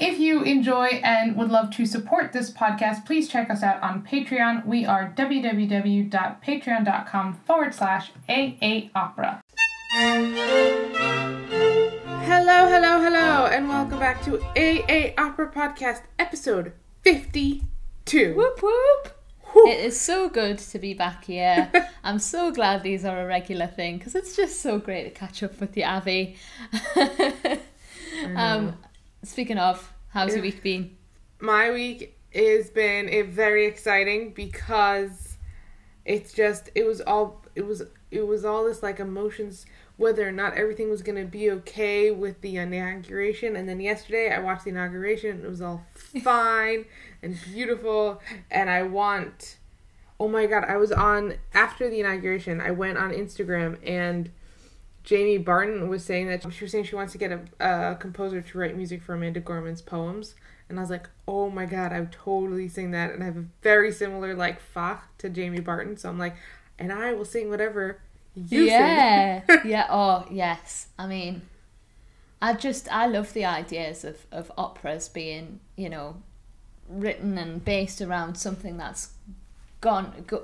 If you enjoy and would love to support this podcast, please check us out on Patreon. We are www.patreon.com forward slash AA Opera. Hello, hello, hello, and welcome back to AA Opera Podcast, episode 52. Whoop whoop. It is so good to be back here. I'm so glad these are a regular thing because it's just so great to catch up with you, Avi. um, speaking of, how's your week been? My week has been a very exciting because it's just it was all it was it was all this like emotions whether or not everything was going to be okay with the inauguration. And then yesterday I watched the inauguration and it was all fine and beautiful. And I want oh my god I was on after the inauguration I went on Instagram and Jamie Barton was saying that she was saying she wants to get a, a composer to write music for Amanda Gorman's poems and I was like oh my god I would totally sing that and I have a very similar like fa to Jamie Barton so I'm like and I will sing whatever you yeah. yeah. Oh, yes. I mean, I just I love the ideas of of operas being you know written and based around something that's gone go,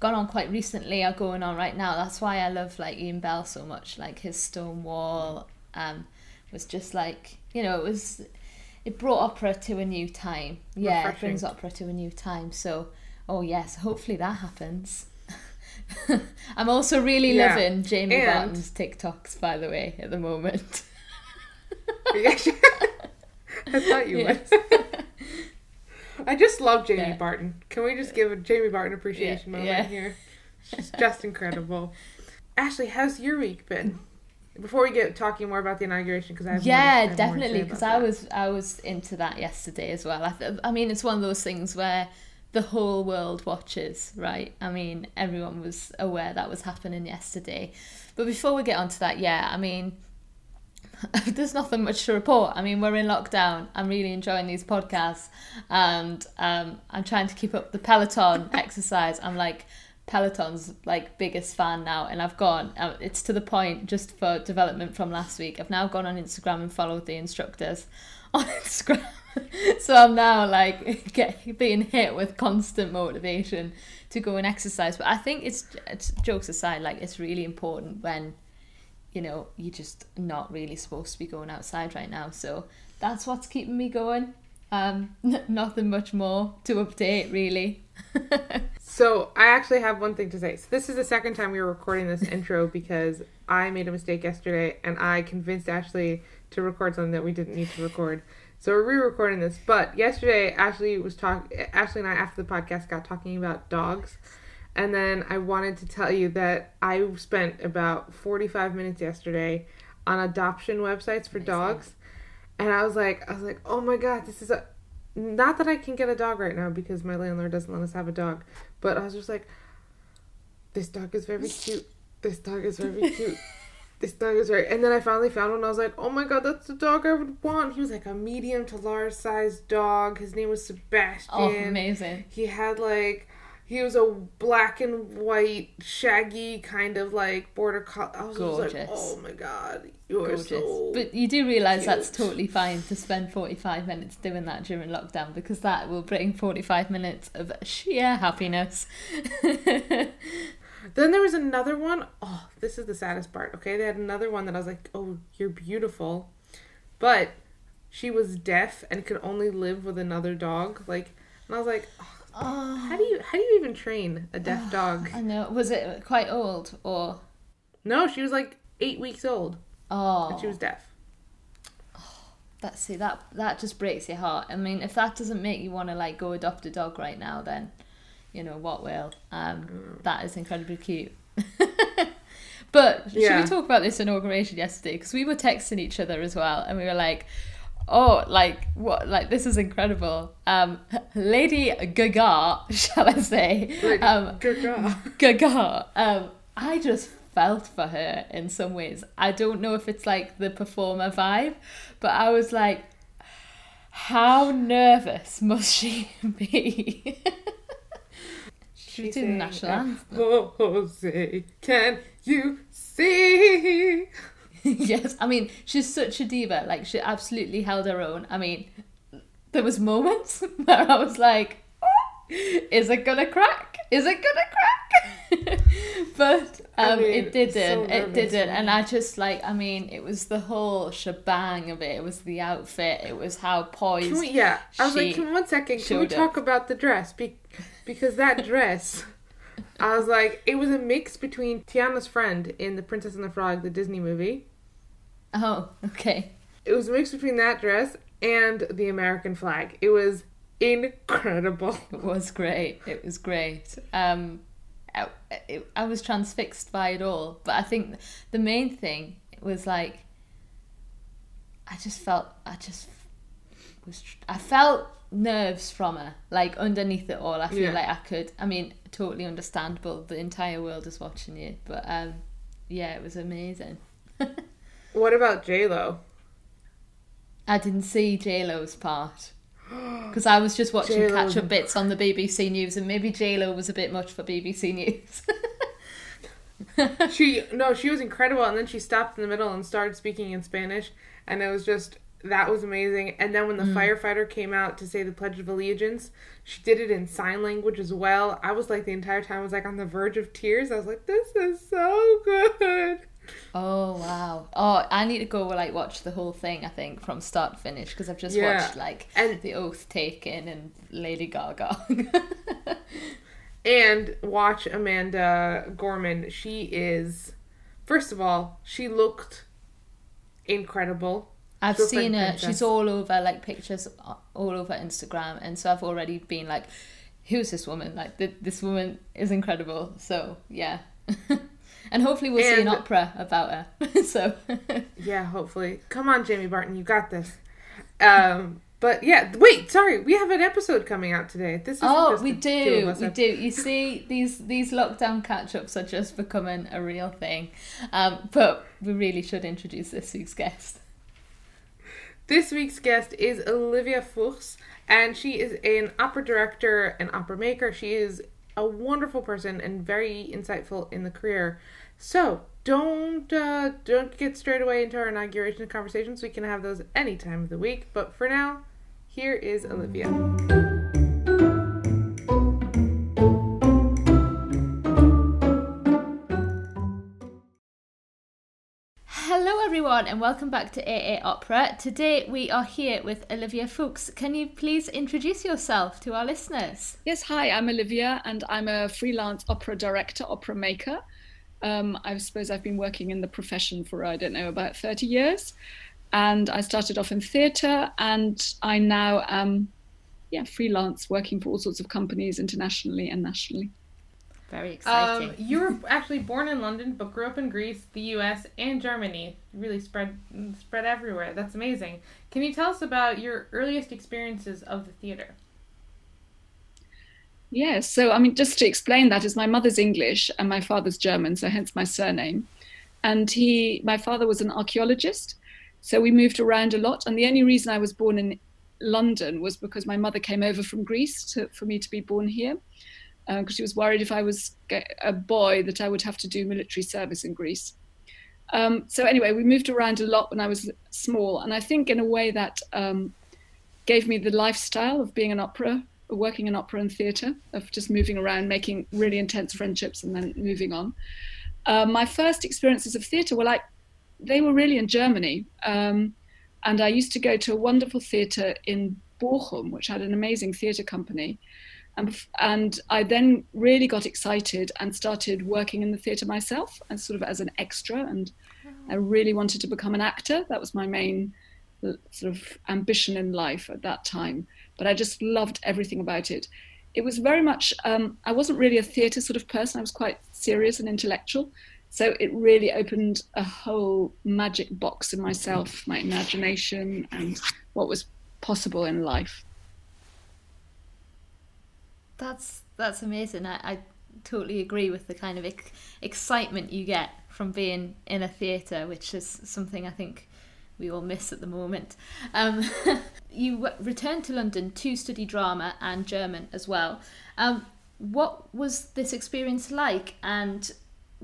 gone on quite recently are going on right now. That's why I love like Iain Bell so much. Like his Stonewall um was just like you know it was it brought opera to a new time. Yeah, Refreshing. it brings opera to a new time. So oh yes, hopefully that happens. I'm also really Yeah. loving Jamie And- Barton's TikToks, by the way, at the moment. I thought you Yeah. would. I just love Jamie Yeah. Barton. Can we just give a Jamie Barton appreciation Yeah, moment yeah. here? She's just incredible. Ashley, how's your week been? Before we get talking more about the inauguration, because I have more I yeah, definitely. Because I was I was into that yesterday as well. I, th- I mean, it's one of those things where the whole world watches, right? I mean, everyone was aware that was happening yesterday. But before we get onto that, yeah, I mean, there's nothing much to report. I mean, we're in lockdown. I'm really enjoying these podcasts, and um, I'm trying to keep up the Peloton exercise. I'm like Peloton's like biggest fan now, and I've gone. Uh, it's to the point just for development from last week. I've now gone on Instagram and followed the instructors on Instagram. so I'm now like get, being hit with constant motivation to go and exercise. But I think it's, it's jokes aside, like it's really important when you know, you're just not really supposed to be going outside right now. So that's what's keeping me going. Um, nothing much more to update, really. So I actually have one thing to say. So this is the second time we were recording this intro because I made a mistake yesterday and I convinced Ashley to record something that we didn't need to record. So we're re-recording this. But yesterday, Ashley was talk. Ashley and I after the podcast got talking about dogs, and then I wanted to tell you that I spent about forty-five minutes yesterday on adoption websites for dogs, and I was like, I was like, oh my god, this is a. Not that I can get a dog right now because my landlord doesn't let us have a dog, but I was just like, this dog is very cute. This dog is very cute. This dog is very. And then I finally found one. I was like, oh my god, that's the dog I would want. He was like a medium to large sized dog. His name was oh, Sebastian. Oh, amazing. He had like. He was a black and white, shaggy kind of like border collie. I was just like, Gorgeous. oh my god, you are Gorgeous. so. but you do realise that's totally fine to spend 45 minutes doing that during lockdown because that will bring 45 minutes of sheer happiness. Then there was another one. Oh, this is the saddest part. Okay, they had another one that I was like, "Oh, you're beautiful," but she was deaf and could only live with another dog. Like, and I was like, oh, oh, "How do you how do you even train a deaf dog?" I know. Was it quite old or? No, she was like eight weeks old Oh, and she was deaf. Oh, That see that that just breaks your heart. I mean, if that doesn't make you want to like go adopt a dog right now, then you know what will. Um, that is incredibly cute. but Yeah. should we talk about this inauguration yesterday? Because we were texting each other as well, and we were like, "Oh, like what? Like this is incredible." Um, Lady Gaga, shall I say? Um, Gaga. Gaga. Um, I just felt for her in some ways. I don't know if it's like the performer vibe, but I was like, how nervous must she be? she was doing the national anthem. Oh, Jose, can you see? yes, I mean, she's such a diva. Like, she absolutely held her own. I mean, there was moments where I was like, oh, "Is it gonna crack? Is it gonna crack?" but um, mean, it didn't. so it didn't, and. I just like. I mean, it was the whole shebang of it. It was the outfit. It was how poised. We, yeah, I was like, one second, can we showed up. talk about the dress? Be- because that dress, I was like, it was a mix between Tiana's friend in The Princess and the Frog, the Disney movie. Oh, okay. It was a mix between that dress and the American flag. It was incredible. It was great. It was great. Um, I, it, I was transfixed by it all. But I think the main thing was like, I just felt, I just was, I felt nerves from her, like underneath it all. I feel Yeah. like I could, I mean, totally understandable. The entire world is watching you. But um, yeah, it was amazing. What about J Lo? I didn't see JLo's part. Because I was just watching J.Lo. catch up bits on the BBC News, and maybe JLo was a bit much for BBC News. She no, she was incredible, and then she stopped in the middle and started speaking in Spanish, and it was just that was amazing. And then when the mm. firefighter came out to say the Pledge of Allegiance, she did it in sign language as well. I was like the entire time I was like on the verge of tears. I was like, this is so good. Oh wow! Oh, I need to go like watch the whole thing. I think from start to finish because I've just Yeah. watched like And- the Oath Taken and Lady Gaga. And watch Amanda Gorman. She is, first of all, she looked incredible. I've She looks like seen her. princess. She's all over like pictures all over Instagram, and so I've already been like, "Who's this woman? Like, th- this woman is incredible." So yeah, and hopefully we'll see an opera about her. so Yeah, hopefully. Come on, Jamie Barton, you got this. Um, but yeah, wait, sorry, we have an episode coming out today. This is oh, we the two of do, we do. You see, these these lockdown catch ups are just becoming a real thing. Um, but we really should introduce this week's guest. This week's guest is Olivia Fuchs, and she is an opera director and opera maker. She is a wonderful person and very insightful in the career. So don't uh, don't get straight away into our inauguration conversations. We can have those any time of the week. But for now, here is Olivia. Everyone, and welcome back to AA Opera. Today we are here with Olivia Fuchs. Can you please introduce yourself to our listeners? Yes, hi, I'm Olivia, and I'm a freelance opera director, opera maker. Um, I suppose I've been working in the profession for, I don't know, about 30 years. And I started off in theatre, and I now am, yeah, freelance, working for all sorts of companies internationally and nationally. Very exciting. Um, you were actually born in London, but grew up in Greece, the U.S., and Germany. Really spread spread everywhere. That's amazing. Can you tell us about your earliest experiences of the theater? Yes, so I mean, just to explain that is my mother's English and my father's German, so hence my surname. And he, my father was an archaeologist, so we moved around a lot. And the only reason I was born in London was because my mother came over from Greece to, for me to be born here, because she was worried if I was a boy that I would have to do military service in Greece. Um, so anyway, we moved around a lot when I was small, and I think in a way that um, gave me the lifestyle of being an opera working in opera and theatre, of just moving around, making really intense friendships, and then moving on. Uh, my first experiences of theatre were like, they were really in Germany. Um, and I used to go to a wonderful theatre in Bochum, which had an amazing theatre company. And, and I then really got excited and started working in the theatre myself, and sort of as an extra. And I really wanted to become an actor. That was my main uh, sort of ambition in life at that time but I just loved everything about it. It was very much, um, I wasn't really a theatre sort of person, I was quite serious and intellectual. So it really opened a whole magic box in myself, my imagination, and what was possible in life. That's that's amazing. I, I totally agree with the kind of ex- excitement you get from being in a theatre, which is something I think we all miss at the moment. Um, you w- returned to London to study drama and German as well. Um, what was this experience like, and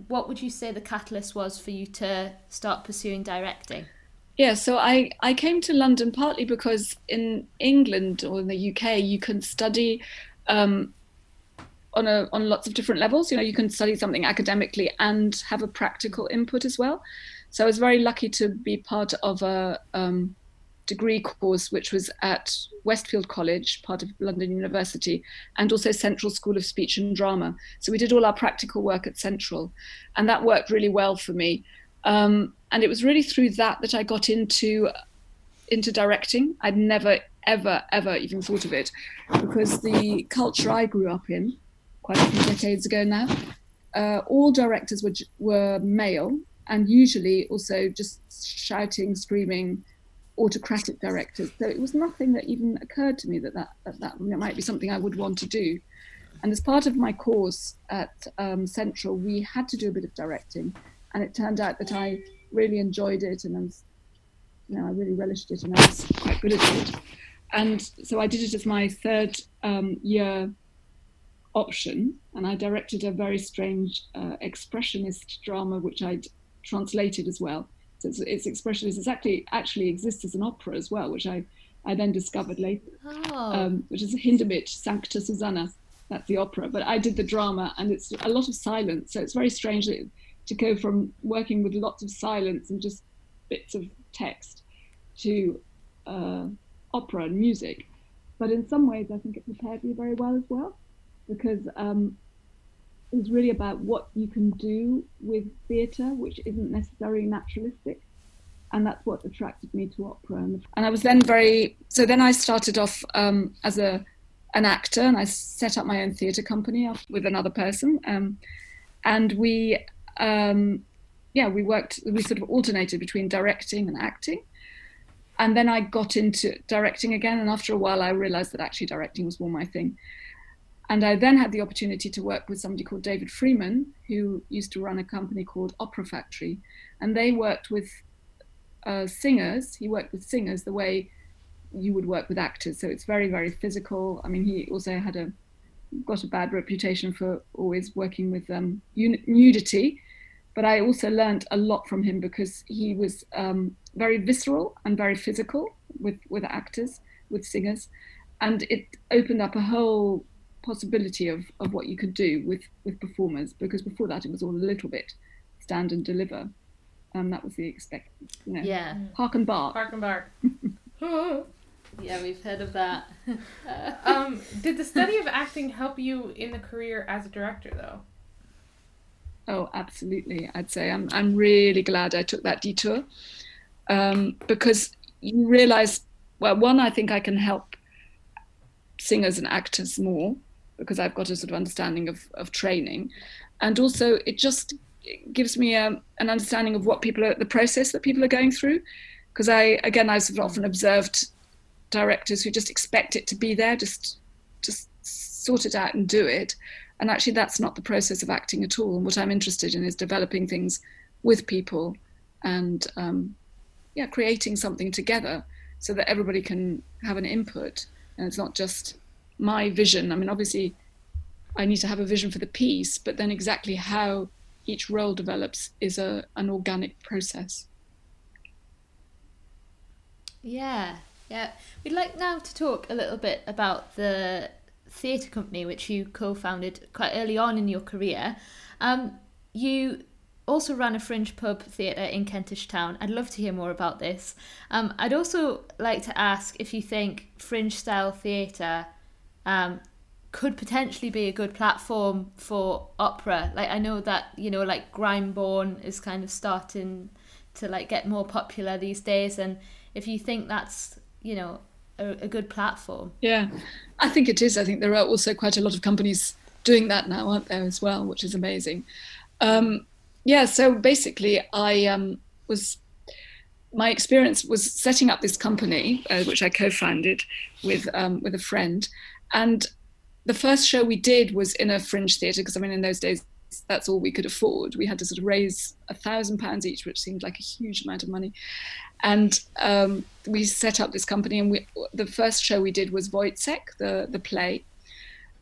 what would you say the catalyst was for you to start pursuing directing? Yeah, so I, I came to London partly because in England or in the UK you can study um, on a on lots of different levels. You know, you can study something academically and have a practical input as well. So I was very lucky to be part of a um, degree course which was at Westfield College, part of London University, and also Central School of Speech and Drama. So we did all our practical work at Central, and that worked really well for me. Um, and it was really through that that I got into into directing. I'd never ever ever even thought of it because the culture I grew up in, quite a few decades ago now, uh, all directors were were male and usually also just shouting, screaming, autocratic directors. So it was nothing that even occurred to me that that, that, that might be something I would want to do. And as part of my course at um, Central, we had to do a bit of directing, and it turned out that I really enjoyed it, and I was, you know, I really relished it, and I was quite good at it. And so I did it as my third um, year option, and I directed a very strange uh, expressionist drama, which I'd translated as well. So its, its expressionist is actually actually exists as an opera as well, which I I then discovered later, oh. um, which is Hindemith Sancta Susanna. That's the opera, but I did the drama, and it's a lot of silence. So it's very strange to go from working with lots of silence and just bits of text to uh, opera and music. But in some ways, I think it prepared me very well as well, because um, is really about what you can do with theatre, which isn't necessarily naturalistic. And that's what attracted me to opera. And, I was then very, so then I started off um, as a an actor and I set up my own theatre company with another person. Um, and we, um, yeah, we worked, we sort of alternated between directing and acting. And then I got into directing again. And after a while, I realized that actually directing was more my thing. And I then had the opportunity to work with somebody called David Freeman, who used to run a company called Opera Factory. And they worked with uh, singers. He worked with singers the way you would work with actors. So it's very, very physical. I mean, he also had a got a bad reputation for always working with um, nudity. But I also learned a lot from him because he was um, very visceral and very physical with, with actors, with singers. And it opened up a whole possibility of, of what you could do with, with performers because before that it was all a little bit stand and deliver. Um, that was the expect, you know, yeah. Hark and bark. Hark and bark. yeah, we've heard of that. um, did the study of acting help you in the career as a director, though? Oh, absolutely. I'd say I'm I'm really glad I took that detour um, because you realise, well, one, I think I can help singers and actors more because I've got a sort of understanding of, of training. And also, it just gives me a, um, an understanding of what people are, the process that people are going through. Because I, again, I've sort of often observed directors who just expect it to be there, just, just sort it out and do it. And actually, that's not the process of acting at all. And what I'm interested in is developing things with people and, um, yeah, creating something together so that everybody can have an input. And it's not just my vision. I mean, obviously, I need to have a vision for the piece, but then exactly how each role develops is a an organic process. Yeah, yeah. We'd like now to talk a little bit about the theatre company which you co-founded quite early on in your career. Um, you also ran a fringe pub theatre in Kentish Town. I'd love to hear more about this. Um, I'd also like to ask if you think fringe style theatre um, could potentially be a good platform for opera. Like I know that you know, like Grimeborn is kind of starting to like get more popular these days, and if you think that's you know a, a good platform, yeah, I think it is. I think there are also quite a lot of companies doing that now, aren't there, as well, which is amazing. Um, yeah, so basically, I um, was my experience was setting up this company, uh, which I co-founded with um, with a friend, and the first show we did was in a fringe theatre because I mean in those days that's all we could afford. We had to sort of raise a thousand pounds each, which seemed like a huge amount of money. And um, we set up this company, and we, the first show we did was Woyzeck, the the play,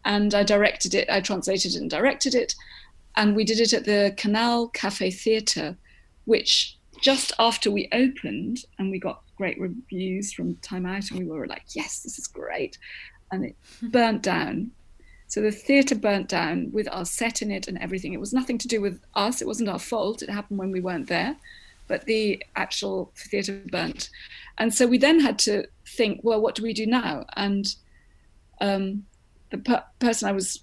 and I directed it. I translated and directed it, and we did it at the Canal Cafe Theatre, which just after we opened and we got great reviews from Time Out, and we were like, yes, this is great. And it burnt down. So the theatre burnt down with our set in it and everything. It was nothing to do with us, it wasn't our fault. It happened when we weren't there, but the actual theatre burnt. And so we then had to think, well, what do we do now? And um, the per- person I was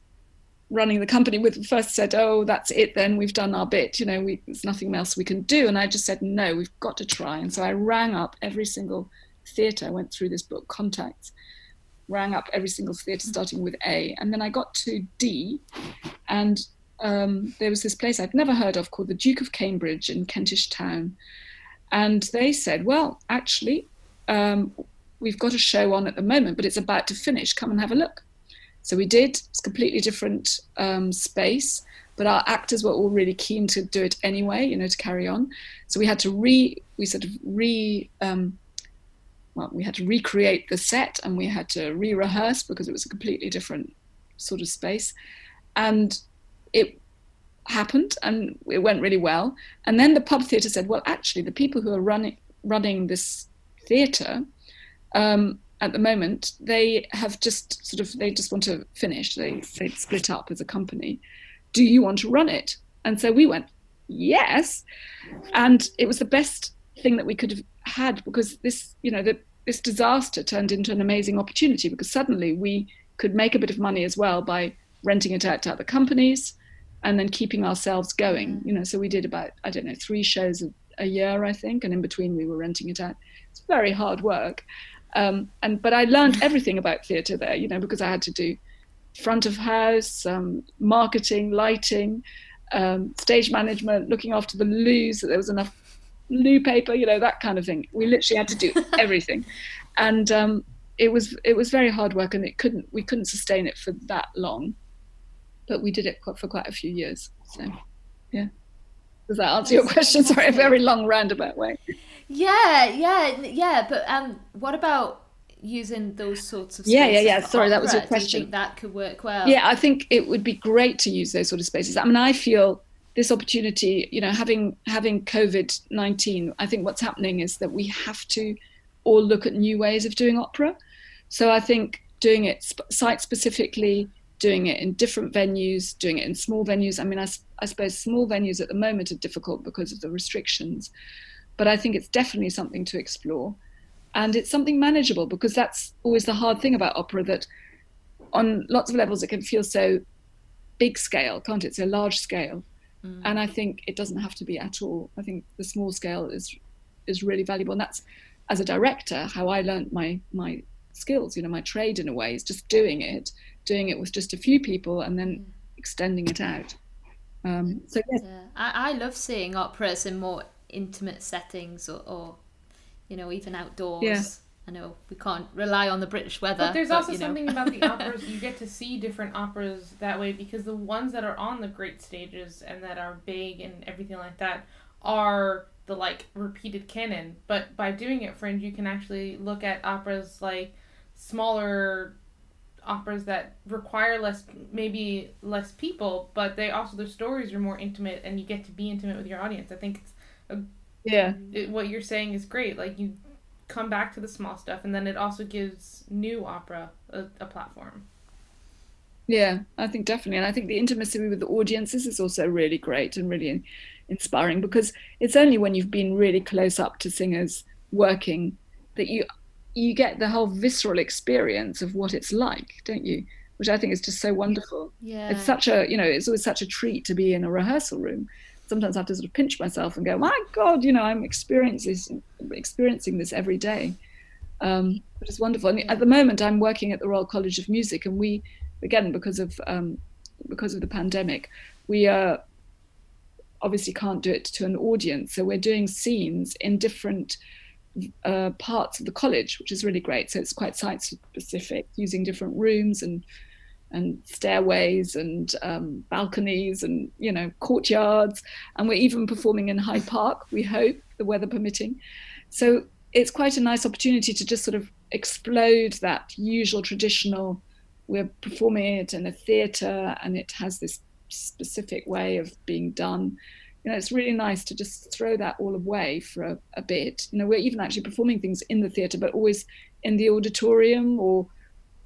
running the company with first said, "Oh, that's it. Then we've done our bit. You know, we, there's nothing else we can do." And I just said, "No, we've got to try." And so I rang up every single theatre. I went through this book, Contacts, rang up every single theatre starting with A, and then I got to D, and um, there was this place I'd never heard of called the Duke of Cambridge in Kentish Town, and they said, "Well, actually." Um, we've got a show on at the moment, but it's about to finish. Come and have a look. So we did. It's completely different um, space, but our actors were all really keen to do it anyway. You know, to carry on. So we had to re. We sort of re. Um, well, we had to recreate the set and we had to re-rehearse because it was a completely different sort of space, and it happened and it went really well. And then the pub theatre said, well, actually, the people who are running running this theatre um, at the moment, they have just sort of they just want to finish. They they split up as a company. Do you want to run it? And so we went, yes, and it was the best thing that we could have had because this you know the, this disaster turned into an amazing opportunity because suddenly we could make a bit of money as well by renting it out to other companies and then keeping ourselves going you know so we did about i don't know three shows a, a year i think and in between we were renting it out it's very hard work um, and but I learned everything about theatre there, you know, because I had to do front of house, um, marketing, lighting, um, stage management, looking after the loo so there was enough loo paper, you know, that kind of thing. We literally had to do everything, and um, it was it was very hard work, and it couldn't we couldn't sustain it for that long, but we did it for quite a few years. So, yeah. Does that answer your question? Sorry, a very long roundabout way. Yeah, yeah, yeah. But um, what about using those sorts of spaces? yeah, yeah, yeah. Sorry, that was your question. Do that could work well? Yeah, I think it would be great to use those sort of spaces. I mean, I feel this opportunity. You know, having having COVID nineteen, I think what's happening is that we have to all look at new ways of doing opera. So I think doing it site specifically, doing it in different venues, doing it in small venues. I mean, I, I suppose small venues at the moment are difficult because of the restrictions, but I think it's definitely something to explore. And it's something manageable because that's always the hard thing about opera that on lots of levels it can feel so big scale, can't it? So large scale. Mm. And I think it doesn't have to be at all. I think the small scale is is really valuable. And that's as a director, how I learned my my skills, you know, my trade in a way is just doing it doing it with just a few people and then extending it out. Um, so yeah. I, I love seeing operas in more intimate settings or, or you know even outdoors. Yeah. I know we can't rely on the British weather. But there's but, also you know. something about the operas you get to see different operas that way because the ones that are on the great stages and that are big and everything like that are the like repeated canon. But by doing it fringe, you can actually look at operas like smaller operas that require less maybe less people but they also their stories are more intimate and you get to be intimate with your audience i think it's a, yeah it, what you're saying is great like you come back to the small stuff and then it also gives new opera a, a platform yeah i think definitely and i think the intimacy with the audiences is also really great and really inspiring because it's only when you've been really close up to singers working that you you get the whole visceral experience of what it's like, don't you? Which I think is just so wonderful. Yeah. It's such a, you know, it's always such a treat to be in a rehearsal room. Sometimes I have to sort of pinch myself and go, my God, you know, I'm experiencing experiencing this every day. Um, which is wonderful. And at the moment, I'm working at the Royal College of Music, and we, again, because of um, because of the pandemic, we uh, obviously can't do it to an audience. So we're doing scenes in different uh, parts of the college, which is really great. So it's quite site specific, using different rooms and and stairways and um, balconies and you know courtyards. And we're even performing in Hyde Park. We hope the weather permitting. So it's quite a nice opportunity to just sort of explode that usual traditional. We're performing it in a theatre, and it has this specific way of being done you know, it's really nice to just throw that all away for a, a bit. You know, we're even actually performing things in the theatre, but always in the auditorium or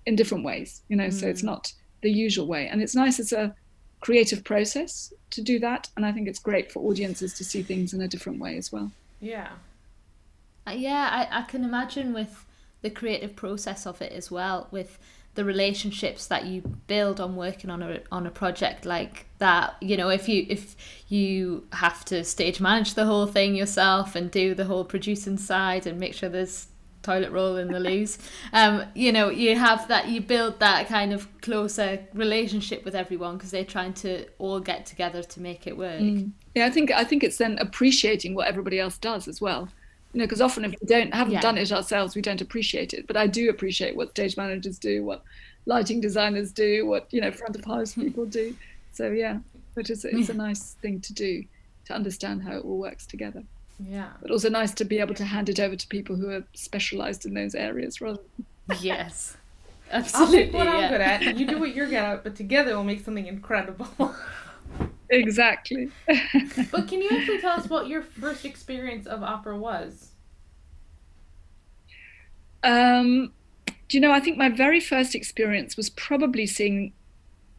in different ways. You know, mm. so it's mm. not the usual way, and it's nice as a creative process to do that. And I think it's great for audiences to see things in a different way as well. Yeah. Uh, yeah, I, I can imagine with the creative process of it as well, with the relationships that you build on working on a on a project like that you know if you if you have to stage manage the whole thing yourself and do the whole producing side and make sure there's toilet roll in the loos um you know you have that you build that kind of closer relationship with everyone because they're trying to all get together to make it work. Mm. yeah i think i think it's then appreciating what everybody else does as well. You know because often if we don't haven't yeah. done it ourselves we don't appreciate it. But i do appreciate what stage managers do what lighting designers do what you know front of house people do. So yeah which is it's a nice thing to do to understand how it all works together yeah but also nice to be able to hand it over to people who are specialized in those areas rather yes Absolutely, I'll take what yeah. I'm good at. You do what you're good at, but together we'll make something incredible. exactly. but can you actually tell us what your first experience of opera was? Um, do you know, I think my very first experience was probably seeing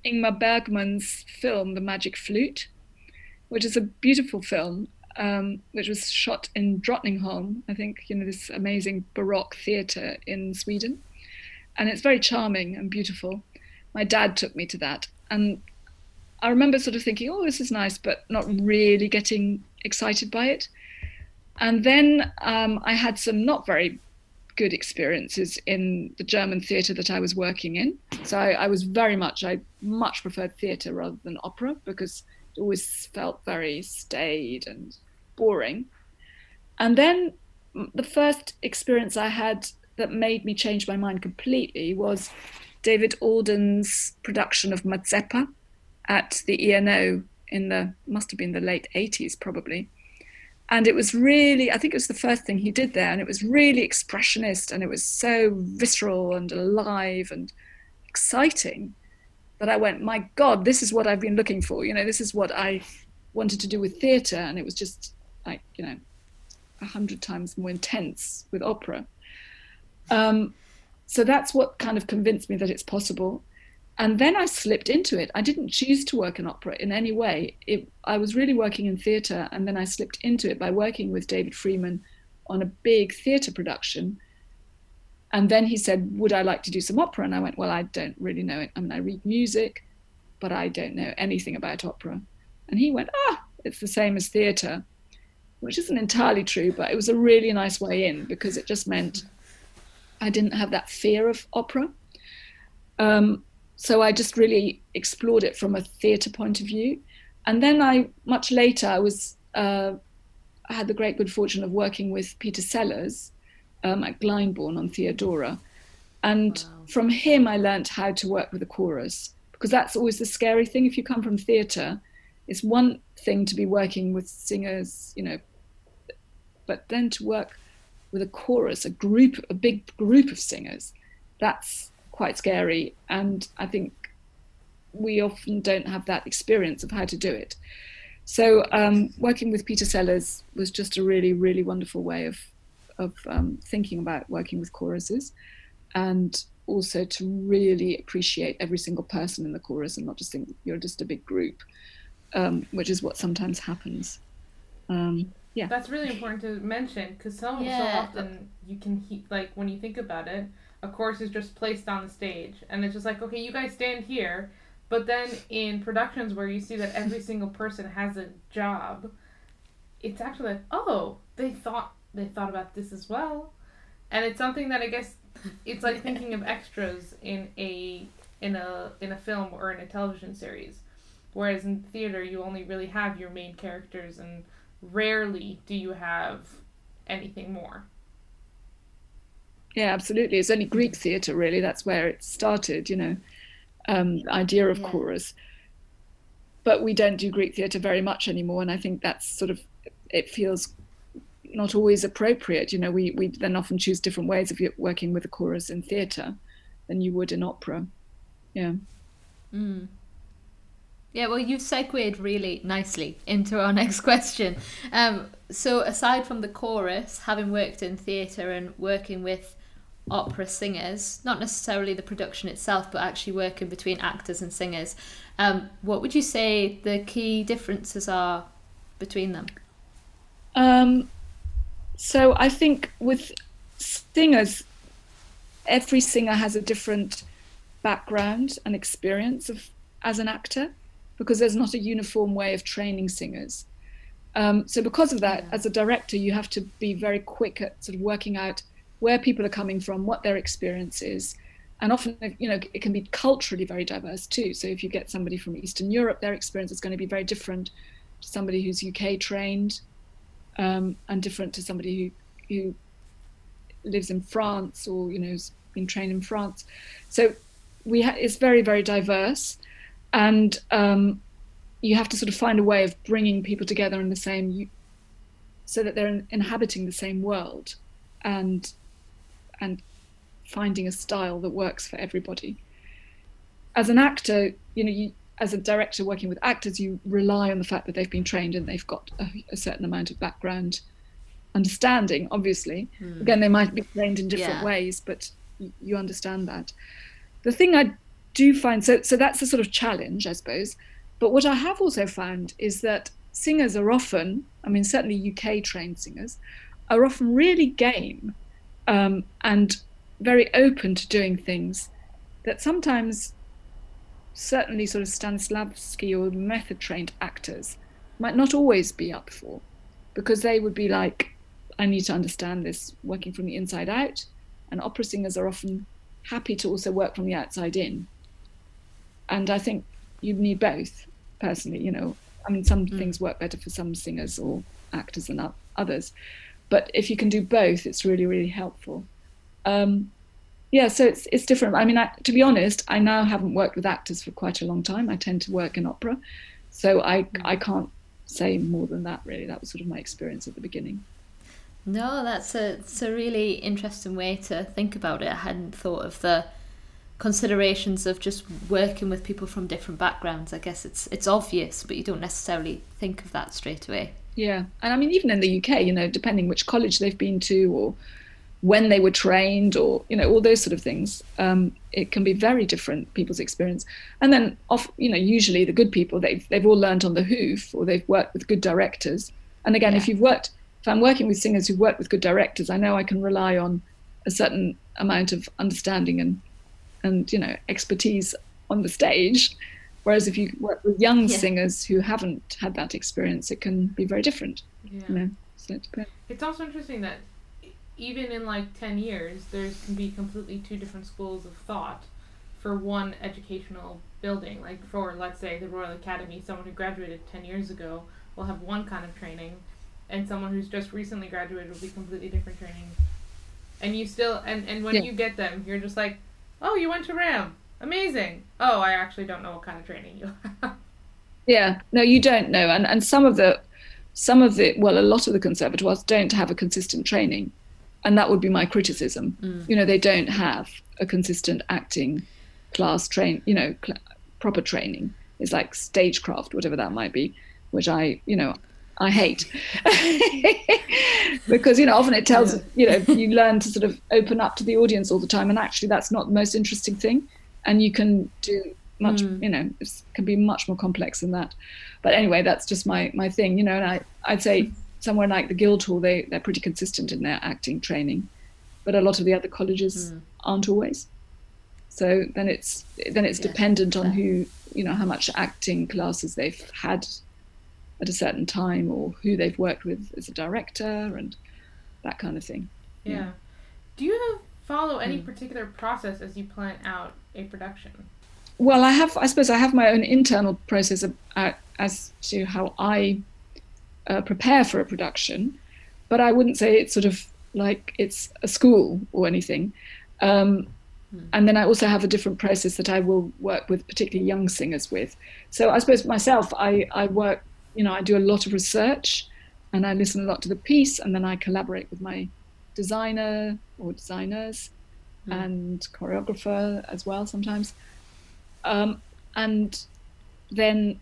Ingmar Bergman's film, The Magic Flute, which is a beautiful film, um, which was shot in Drottningholm, I think, you know, this amazing Baroque theatre in Sweden. And it's very charming and beautiful. My dad took me to that. And I remember sort of thinking, oh, this is nice, but not really getting excited by it. And then um, I had some not very good experiences in the German theatre that I was working in. So I, I was very much, I much preferred theatre rather than opera because it always felt very staid and boring. And then the first experience I had that made me change my mind completely was David Alden's production of Mazeppa at the ENO in the must have been the late 80s probably and it was really i think it was the first thing he did there and it was really expressionist and it was so visceral and alive and exciting that i went my god this is what i've been looking for you know this is what i wanted to do with theatre and it was just like you know a hundred times more intense with opera um, so that's what kind of convinced me that it's possible and then I slipped into it. I didn't choose to work in opera in any way. It, I was really working in theatre, and then I slipped into it by working with David Freeman on a big theatre production. And then he said, Would I like to do some opera? And I went, Well, I don't really know it. I mean, I read music, but I don't know anything about opera. And he went, Ah, it's the same as theatre, which isn't entirely true, but it was a really nice way in because it just meant I didn't have that fear of opera. Um, so I just really explored it from a theatre point of view. And then I, much later, I was, uh, I had the great good fortune of working with Peter Sellars um, at Glyndebourne on Theodora. And wow. from him, I learned how to work with a chorus because that's always the scary thing. If you come from theatre, it's one thing to be working with singers, you know, but then to work with a chorus, a group, a big group of singers, that's quite scary. And I think we often don't have that experience of how to do it. So um, working with Peter Sellars was just a really, really wonderful way of of um, thinking about working with choruses, and also to really appreciate every single person in the chorus and not just think you're just a big group, um, which is what sometimes happens. Yeah, that's really important to mention because so yeah. so often you can he- like when you think about it, a course is just placed on the stage and it's just like okay you guys stand here but then in productions where you see that every single person has a job it's actually like oh they thought they thought about this as well and it's something that i guess it's like thinking of extras in a in a in a film or in a television series whereas in theater you only really have your main characters and rarely do you have anything more yeah, absolutely. It's only Greek theatre, really. That's where it started, you know, um, the idea of yeah. chorus. But we don't do Greek theatre very much anymore. And I think that's sort of, it feels not always appropriate. You know, we, we then often choose different ways of working with a chorus in theatre than you would in opera. Yeah. Mm. Yeah, well, you've segued really nicely into our next question. Um, so, aside from the chorus, having worked in theatre and working with opera singers, not necessarily the production itself, but actually working between actors and singers, um, what would you say the key differences are between them? Um, so, I think with singers, every singer has a different background and experience of as an actor because there's not a uniform way of training singers. Um, so because of that, yeah. as a director, you have to be very quick at sort of working out where people are coming from, what their experience is, and often you know it can be culturally very diverse too. So if you get somebody from Eastern Europe, their experience is going to be very different to somebody who's UK trained, um, and different to somebody who who lives in France or you know has been trained in France. So we ha- it's very very diverse and um, you have to sort of find a way of bringing people together in the same so that they're inhabiting the same world and and finding a style that works for everybody as an actor you know you as a director working with actors you rely on the fact that they've been trained and they've got a, a certain amount of background understanding obviously hmm. again they might be trained in different yeah. ways but you understand that the thing i do find so so that's a sort of challenge, I suppose. But what I have also found is that singers are often, I mean, certainly UK trained singers, are often really game um, and very open to doing things that sometimes certainly sort of Stanislavski or method trained actors might not always be up for because they would be like, I need to understand this working from the inside out. And opera singers are often happy to also work from the outside in and I think you need both. Personally, you know, I mean, some mm. things work better for some singers or actors than others, but if you can do both, it's really really helpful. Um, yeah, so it's it's different. I mean, I, to be honest, I now haven't worked with actors for quite a long time. I tend to work in opera, so I mm. I can't say more than that. Really, that was sort of my experience at the beginning. No, that's a it's a really interesting way to think about it. I hadn't thought of the considerations of just working with people from different backgrounds. I guess it's it's obvious, but you don't necessarily think of that straight away. Yeah, and I mean even in the UK, you know, depending which college they've been to or when they were trained or you know all those sort of things um, it can be very different people's experience and then off you know usually the good people they've, they've all learned on the hoof or they've worked with good directors and again yeah. if you've worked if i'm working with singers who've worked with good directors i know i can rely on a certain amount of understanding and and you know expertise on the stage whereas if you work with young yeah. singers who haven't had that experience it can be very different yeah. you know so it it's also interesting that even in like 10 years there can be completely two different schools of thought for one educational building like for let's say the royal academy someone who graduated 10 years ago will have one kind of training and someone who's just recently graduated will be completely different training and you still and and when yeah. you get them you're just like Oh, you went to RAM. Amazing. Oh, I actually don't know what kind of training you have. Yeah, no, you don't know. And and some of the some of the well, a lot of the conservatoires don't have a consistent training. And that would be my criticism. Mm. You know, they don't have a consistent acting class train, you know, cl- proper training. It's like stagecraft, whatever that might be, which I, you know, I hate because you know often it tells you know you learn to sort of open up to the audience all the time, and actually that's not the most interesting thing, and you can do much mm. you know it can be much more complex than that. But anyway, that's just my my thing, you know. And I I'd say somewhere like the Guildhall they they're pretty consistent in their acting training, but a lot of the other colleges mm. aren't always. So then it's then it's yeah, dependent on who you know how much acting classes they've had at a certain time or who they've worked with as a director and that kind of thing. Yeah. yeah. Do you follow any mm. particular process as you plan out a production? Well, I have. I suppose I have my own internal process uh, as to how I uh, prepare for a production, but I wouldn't say it's sort of like it's a school or anything. Um, mm. and then I also have a different process that I will work with particularly young singers with. So I suppose myself, I, I work you know, I do a lot of research and I listen a lot to the piece and then I collaborate with my designer or designers mm. and choreographer as well sometimes. Um, and then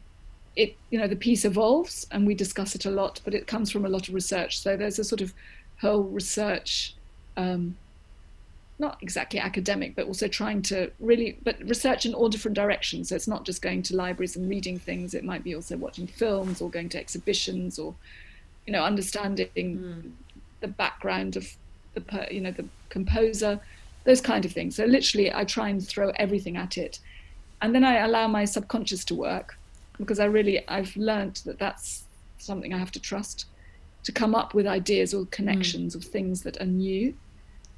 it you know the piece evolves and we discuss it a lot, but it comes from a lot of research. So there's a sort of whole research. Um, not exactly academic, but also trying to really, but research in all different directions. So it's not just going to libraries and reading things. It might be also watching films or going to exhibitions or, you know, understanding mm. the background of the, you know, the composer, those kind of things. So literally, I try and throw everything at it, and then I allow my subconscious to work because I really I've learned that that's something I have to trust to come up with ideas or connections mm. of things that are new.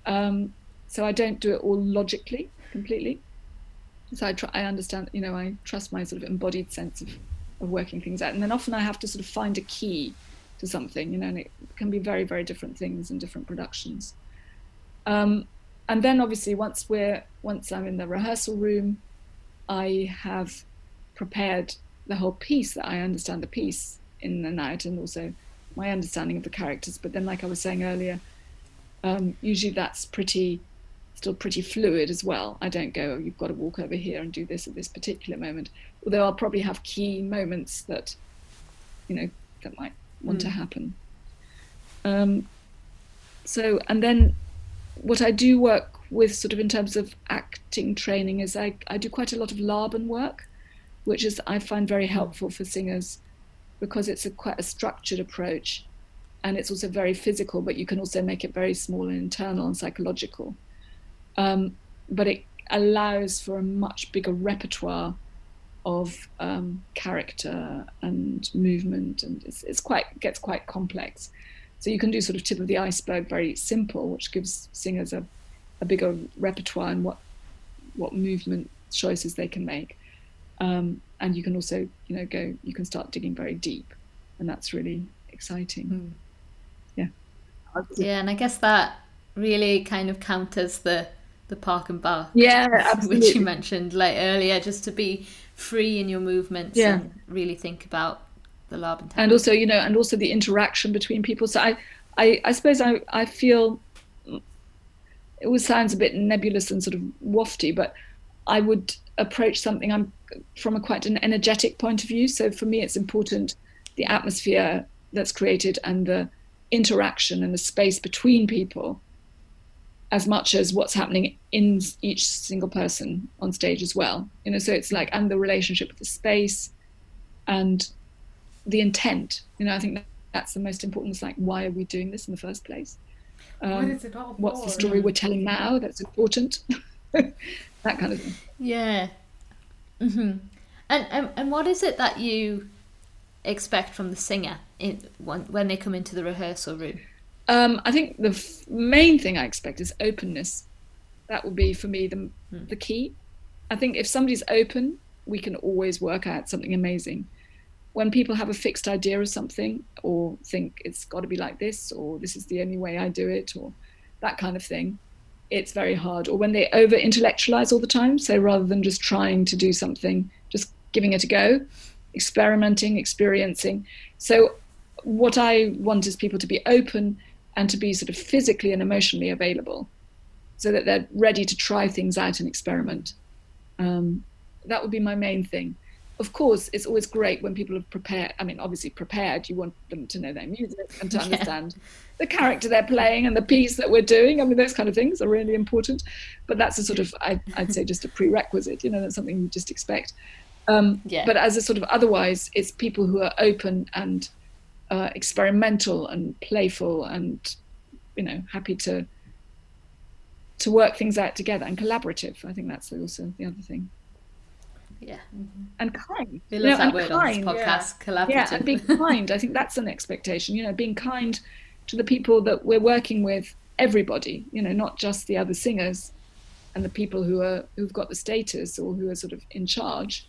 Um, so I don't do it all logically completely. So I try, I understand, you know, I trust my sort of embodied sense of, of working things out. And then often I have to sort of find a key to something, you know, and it can be very, very different things in different productions. Um, and then obviously once we're, once I'm in the rehearsal room, I have prepared the whole piece that I understand the piece in the night and also my understanding of the characters. But then, like I was saying earlier, um, usually that's pretty still pretty fluid as well. I don't go, oh, you've got to walk over here and do this at this particular moment. Although I'll probably have key moments that, you know, that might want mm. to happen. Um, so, and then what I do work with sort of in terms of acting training is I, I do quite a lot of Laban work, which is I find very helpful for singers because it's a quite a structured approach and it's also very physical, but you can also make it very small and internal and psychological um, but it allows for a much bigger repertoire of um, character and movement, and it's, it's quite gets quite complex. So you can do sort of tip of the iceberg, very simple, which gives singers a, a bigger repertoire and what what movement choices they can make. Um, and you can also, you know, go. You can start digging very deep, and that's really exciting. Mm. Yeah. Yeah, and I guess that really kind of counters the the park and bark. Yeah, absolutely. Which you mentioned like earlier, just to be free in your movements yeah. and really think about the lab And and also, you know, and also the interaction between people. So I, I, I suppose I, I feel it always sounds a bit nebulous and sort of wafty, but I would approach something I'm from a quite an energetic point of view. So for me, it's important the atmosphere that's created and the interaction and the space between people as much as what's happening in each single person on stage as well. You know so it's like and the relationship with the space and the intent. You know i think that's the most important. It's like why are we doing this in the first place? Um, what is it all for? what's the story we're telling now that's important? That kind of thing. Yeah. Mm-hmm. and, and and what is it that you expect from the singer in, when, when they come into the rehearsal room um, I think the f- main thing I expect is openness. That would be for me the hmm. the key. I think if somebody's open, we can always work out something amazing. When people have a fixed idea of something, or think it's got to be like this, or this is the only way I do it, or that kind of thing, it's very hard. Or when they over intellectualize all the time, so rather than just trying to do something, just giving it a go, experimenting, experiencing. So, what I want is people to be open and to be sort of physically and emotionally available so that they're ready to try things out and experiment. Um, that would be my main thing. Of course, it's always great when people have prepared. I mean, obviously, prepared, you want them to know their music and to understand yeah. the character they're playing and the piece that we're doing. I mean, those kind of things are really important. But that's a sort of, I, would say, just a prerequisite. You know, that's something you just expect. Um, yeah. But as a sort of otherwise, it's people who are open and uh, experimental and playful and you know happy to to work things out together and collaborative. I think that's also the other thing. Yeah, and kind. We love you know, that word kind. on this podcast. Yeah. Collaborative. Yeah, and being kind. I think that's an expectation. You know, being kind to the people that we're working with. Everybody. You know, not just the other singers and the people who are who've got the status or who are sort of in charge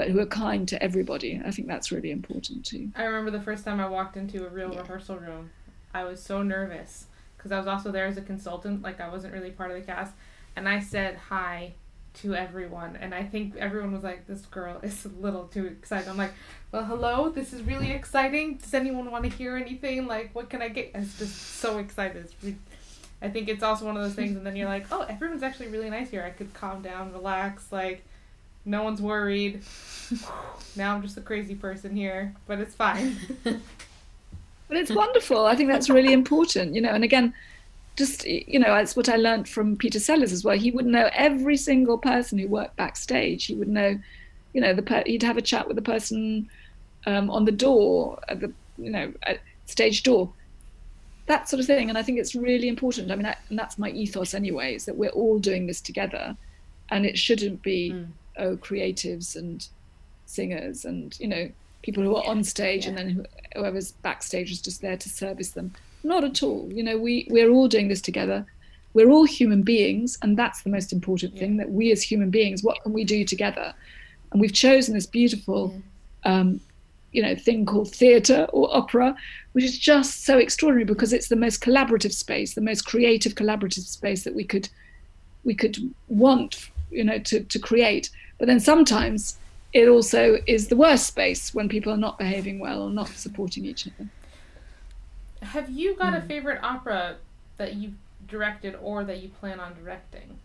but who are kind to everybody. I think that's really important too. I remember the first time I walked into a real yeah. rehearsal room, I was so nervous because I was also there as a consultant, like I wasn't really part of the cast, and I said hi to everyone, and I think everyone was like, "This girl is a little too excited." I'm like, "Well, hello, this is really exciting. Does anyone want to hear anything? Like, what can I get?" It's just so excited. I think it's also one of those things, and then you're like, "Oh, everyone's actually really nice here. I could calm down, relax, like." No one's worried. now I'm just a crazy person here, but it's fine. But it's wonderful. I think that's really important, you know. And again, just you know, that's what I learned from Peter Sellars as well. He would know every single person who worked backstage. He would know, you know, the per- he'd have a chat with the person um, on the door, at the you know, at stage door, that sort of thing. And I think it's really important. I mean, that, and that's my ethos anyway, is that we're all doing this together, and it shouldn't be Mm. Oh creatives and singers and you know people who are on stage and then whoever's backstage is just there to service them. Not at all. You know, we we're all doing this together. We're all human beings, and that's the most important thing. That we as human beings, what can we do together? And we've chosen this beautiful, um, you know, thing called theatre or opera, which is just so extraordinary because it's the most collaborative space, the most creative collaborative space that we could we could want, you know, to to create. But then sometimes it also is the worst space when people are not behaving well or not supporting each other. Have you got a favorite opera that you've directed or that you plan on directing?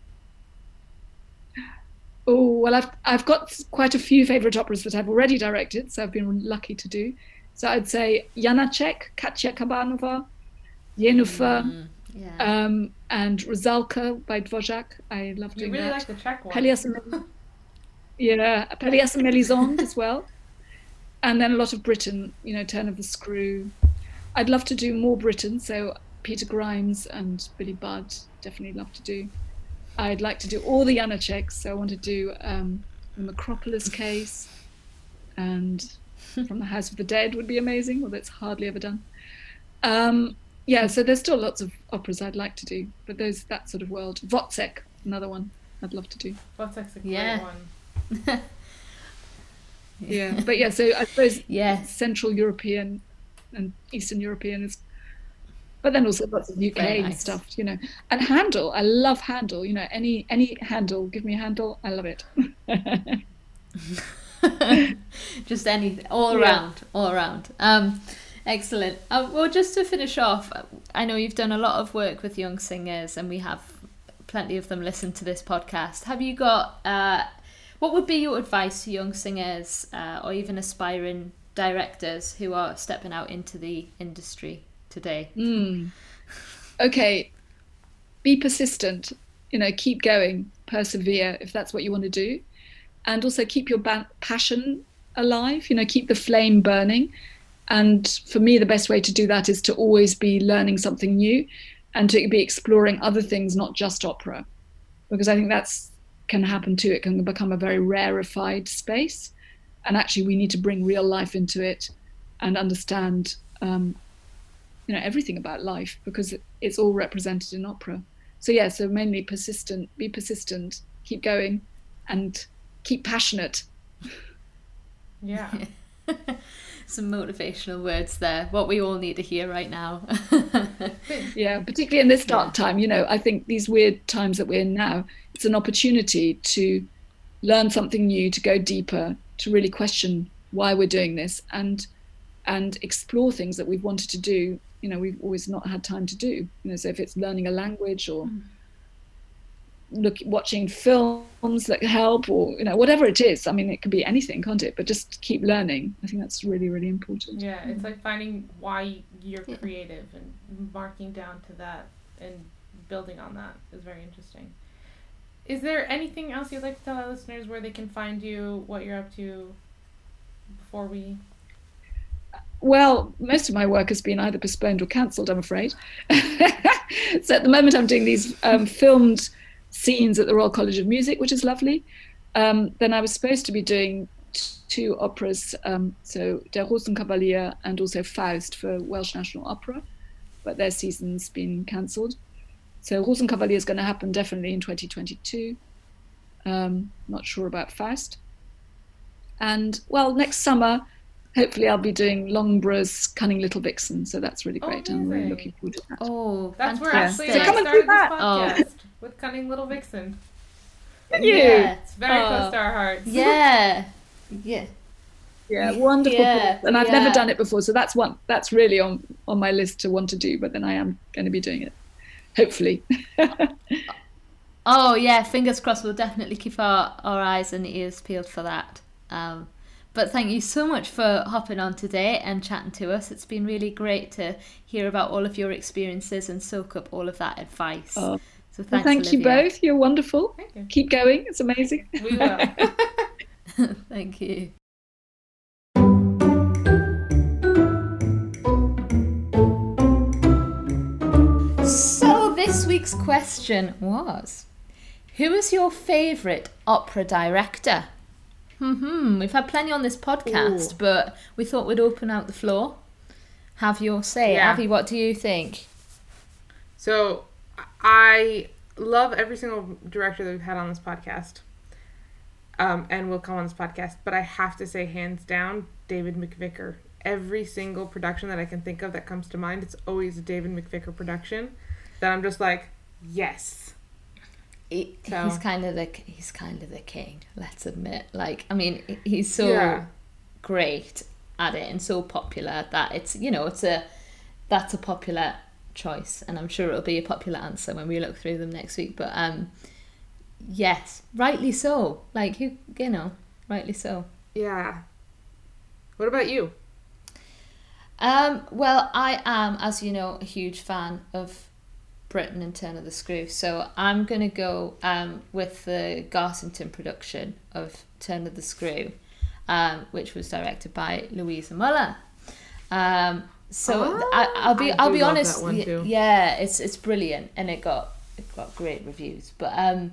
Oh well, I've I've got quite a few favorite operas that I've already directed, so I've been lucky to do. So I'd say Janacek, Katya Kabanova, Jenůfa, Mm, yeah. um, and Rusalka by Dvořák. I love doing that. You doing really that. like the Czech one. Pelléas and Mel- yeah, Pelléas and Melisande as well, and then a lot of Britten. You know, Turn of the Screw. I'd love to do more Britten, so Peter Grimes and Billy Budd. Definitely love to do. I'd like to do all the Janaceks, so I want to do um, the Makropulos case, and From the House of the Dead would be amazing, although it's hardly ever done. Um, yeah, so there's still lots of operas I'd like to do, but those that sort of world. Wozzeck, another one I'd love to do. What's a great Yeah. one? Yeah, but yeah, so I suppose yeah. Central European and Eastern European is, but then also lots of UK nice. stuff, you know. And Handel, I love Handel. You know, any any Handel, give me a Handel, I love it. just anything all Yeah. around all around um excellent uh, well just to finish off i know you've done a lot of work with young singers and we have plenty of them listen to this podcast have you got uh what would be your advice to young singers uh, or even aspiring directors who are stepping out into the industry today Mm. Okay, be persistent. You know, keep going, persevere if that's what you want to do, and also keep your ba- passion alive. You know, keep the flame burning. And for me, the best way to do that is to always be learning something new, and to be exploring other things, not just opera, because I think that's can happen too. It can become a very rarefied space, and actually, we need to bring real life into it, and understand. Um, you know everything about life because it's all represented in opera so yeah so mainly persistent be persistent keep going and keep passionate Yeah. some motivational words there what we all need to hear right now yeah particularly in this dark time you know i think these weird times that we're in now it's an opportunity to learn something new to go deeper to really question why we're doing this and and explore things that we've wanted to do you know we've always not had time to do. You know so if it's learning a language or mm. look watching films that help or you know whatever it is i mean it could be anything can't it? But just keep learning. I think that's really really important. Yeah, it's like finding why you're creative and marking down to that and building on that is very interesting. Is there anything else you'd like to tell our listeners where they can find you, what you're up to before we Well, most of my work has been either postponed or cancelled, I'm afraid. so at the moment, I'm doing these um, filmed scenes at the Royal College of Music, which is lovely. Um, then I was supposed to be doing two operas, um, so Der Rosenkavalier and also Faust for Welsh National Opera, but their season's been cancelled. So Rosenkavalier is going to happen definitely in 2022. Um, not sure about Faust. And well, next summer, hopefully I'll be doing Longborough's Cunning Little Vixen, so that's really great. Oh, great. I'm really looking forward to that. oh That's where fantastic. actually So come I and started this that. Oh. with Cunning Little Vixen. you. yeah It's very Oh. close to our hearts. yeah yeah Yeah, wonderful. Yeah, and I've yeah. never done it before, so that's one that's really on on my list to want to do. But then I am going to be doing it, hopefully. Oh yeah, fingers crossed. We'll definitely keep our, our eyes and ears peeled for that. Um, but thank you so much for hopping on today and chatting to us. It's been really great to hear about all of your experiences and soak up all of that advice. Oh. So Well, thanks, thank you both. You're wonderful. You. Keep going. It's amazing. We will. Thank you. Week's question was Who is your favourite opera director? Hmm, we've had plenty on this podcast, Ooh. but we thought we'd open out the floor. Have your say. Yeah. Avi, what do you think? So I love every single director that we've had on this podcast. Um, and will come on this podcast, but I have to say, hands down, David McVicar. Every single production that I can think of that comes to mind, it's always a David McVicar production. That I'm just like, yes. He, So- He's kind of the he's kind of the king. Let's admit. Like, I mean, he's so Yeah. great at it and so popular that it's you know it's a that's a popular choice, and I'm sure it'll be a popular answer when we look through them next week. But um, yes, rightly so. Like you you know, rightly so. Yeah. What about you? Um, well, I am, as you know, a huge fan of Britten and Turn of the Screw, so I'm going to go um, with the Garsington production of Turn of the Screw, um, which was directed by Louisa Muller. Um, so Ah, I, I'll be I I'll be honest, that one y- too. yeah, it's it's brilliant and it got it got great reviews. But um,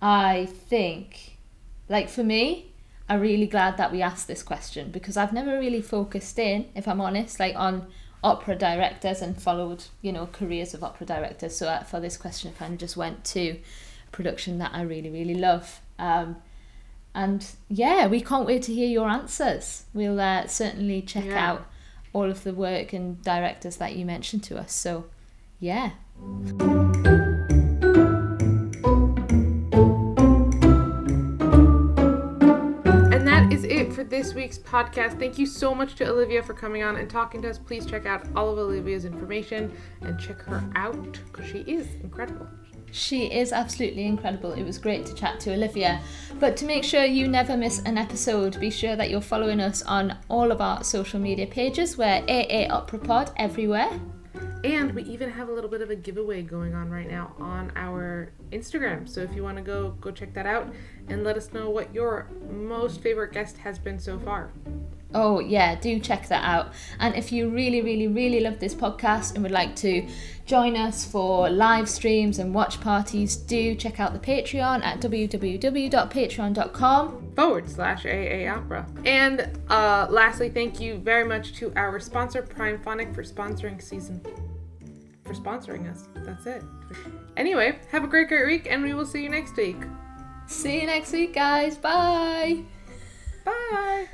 I think, like for me, I'm really glad that we asked this question because I've never really focused in, if I'm honest, like on opera directors and followed, you know, careers of opera directors. So uh, for this question, I kind of just went to a production that I really, really love. Um, and yeah, we can't wait to hear your answers. We'll uh, certainly check Yeah. out all of the work and directors that you mentioned to us. So yeah. This week's podcast. Thank you so much to Olivia for coming on and talking to us. Please check out all of Olivia's information and check her out because she is incredible. She is absolutely incredible. It was great to chat to Olivia. But to make sure you never miss an episode, be sure that you're following us on all of our social media pages. We're AA Opera Pod everywhere. And we even have a little bit of a giveaway going on right now on our Instagram. So if you want to go go check that out and let us know what your most favorite guest has been so far. Oh, yeah, do check that out. And if you really, really, really love this podcast and would like to join us for live streams and watch parties, do check out the Patreon at www.patreon.com. forward slash AA Opera. And uh, lastly, thank you very much to our sponsor, Primephonic, for sponsoring season. For sponsoring us. That's it. Anyway, have a great, great week, and we will see you next week. See you next week, guys. Bye. Bye.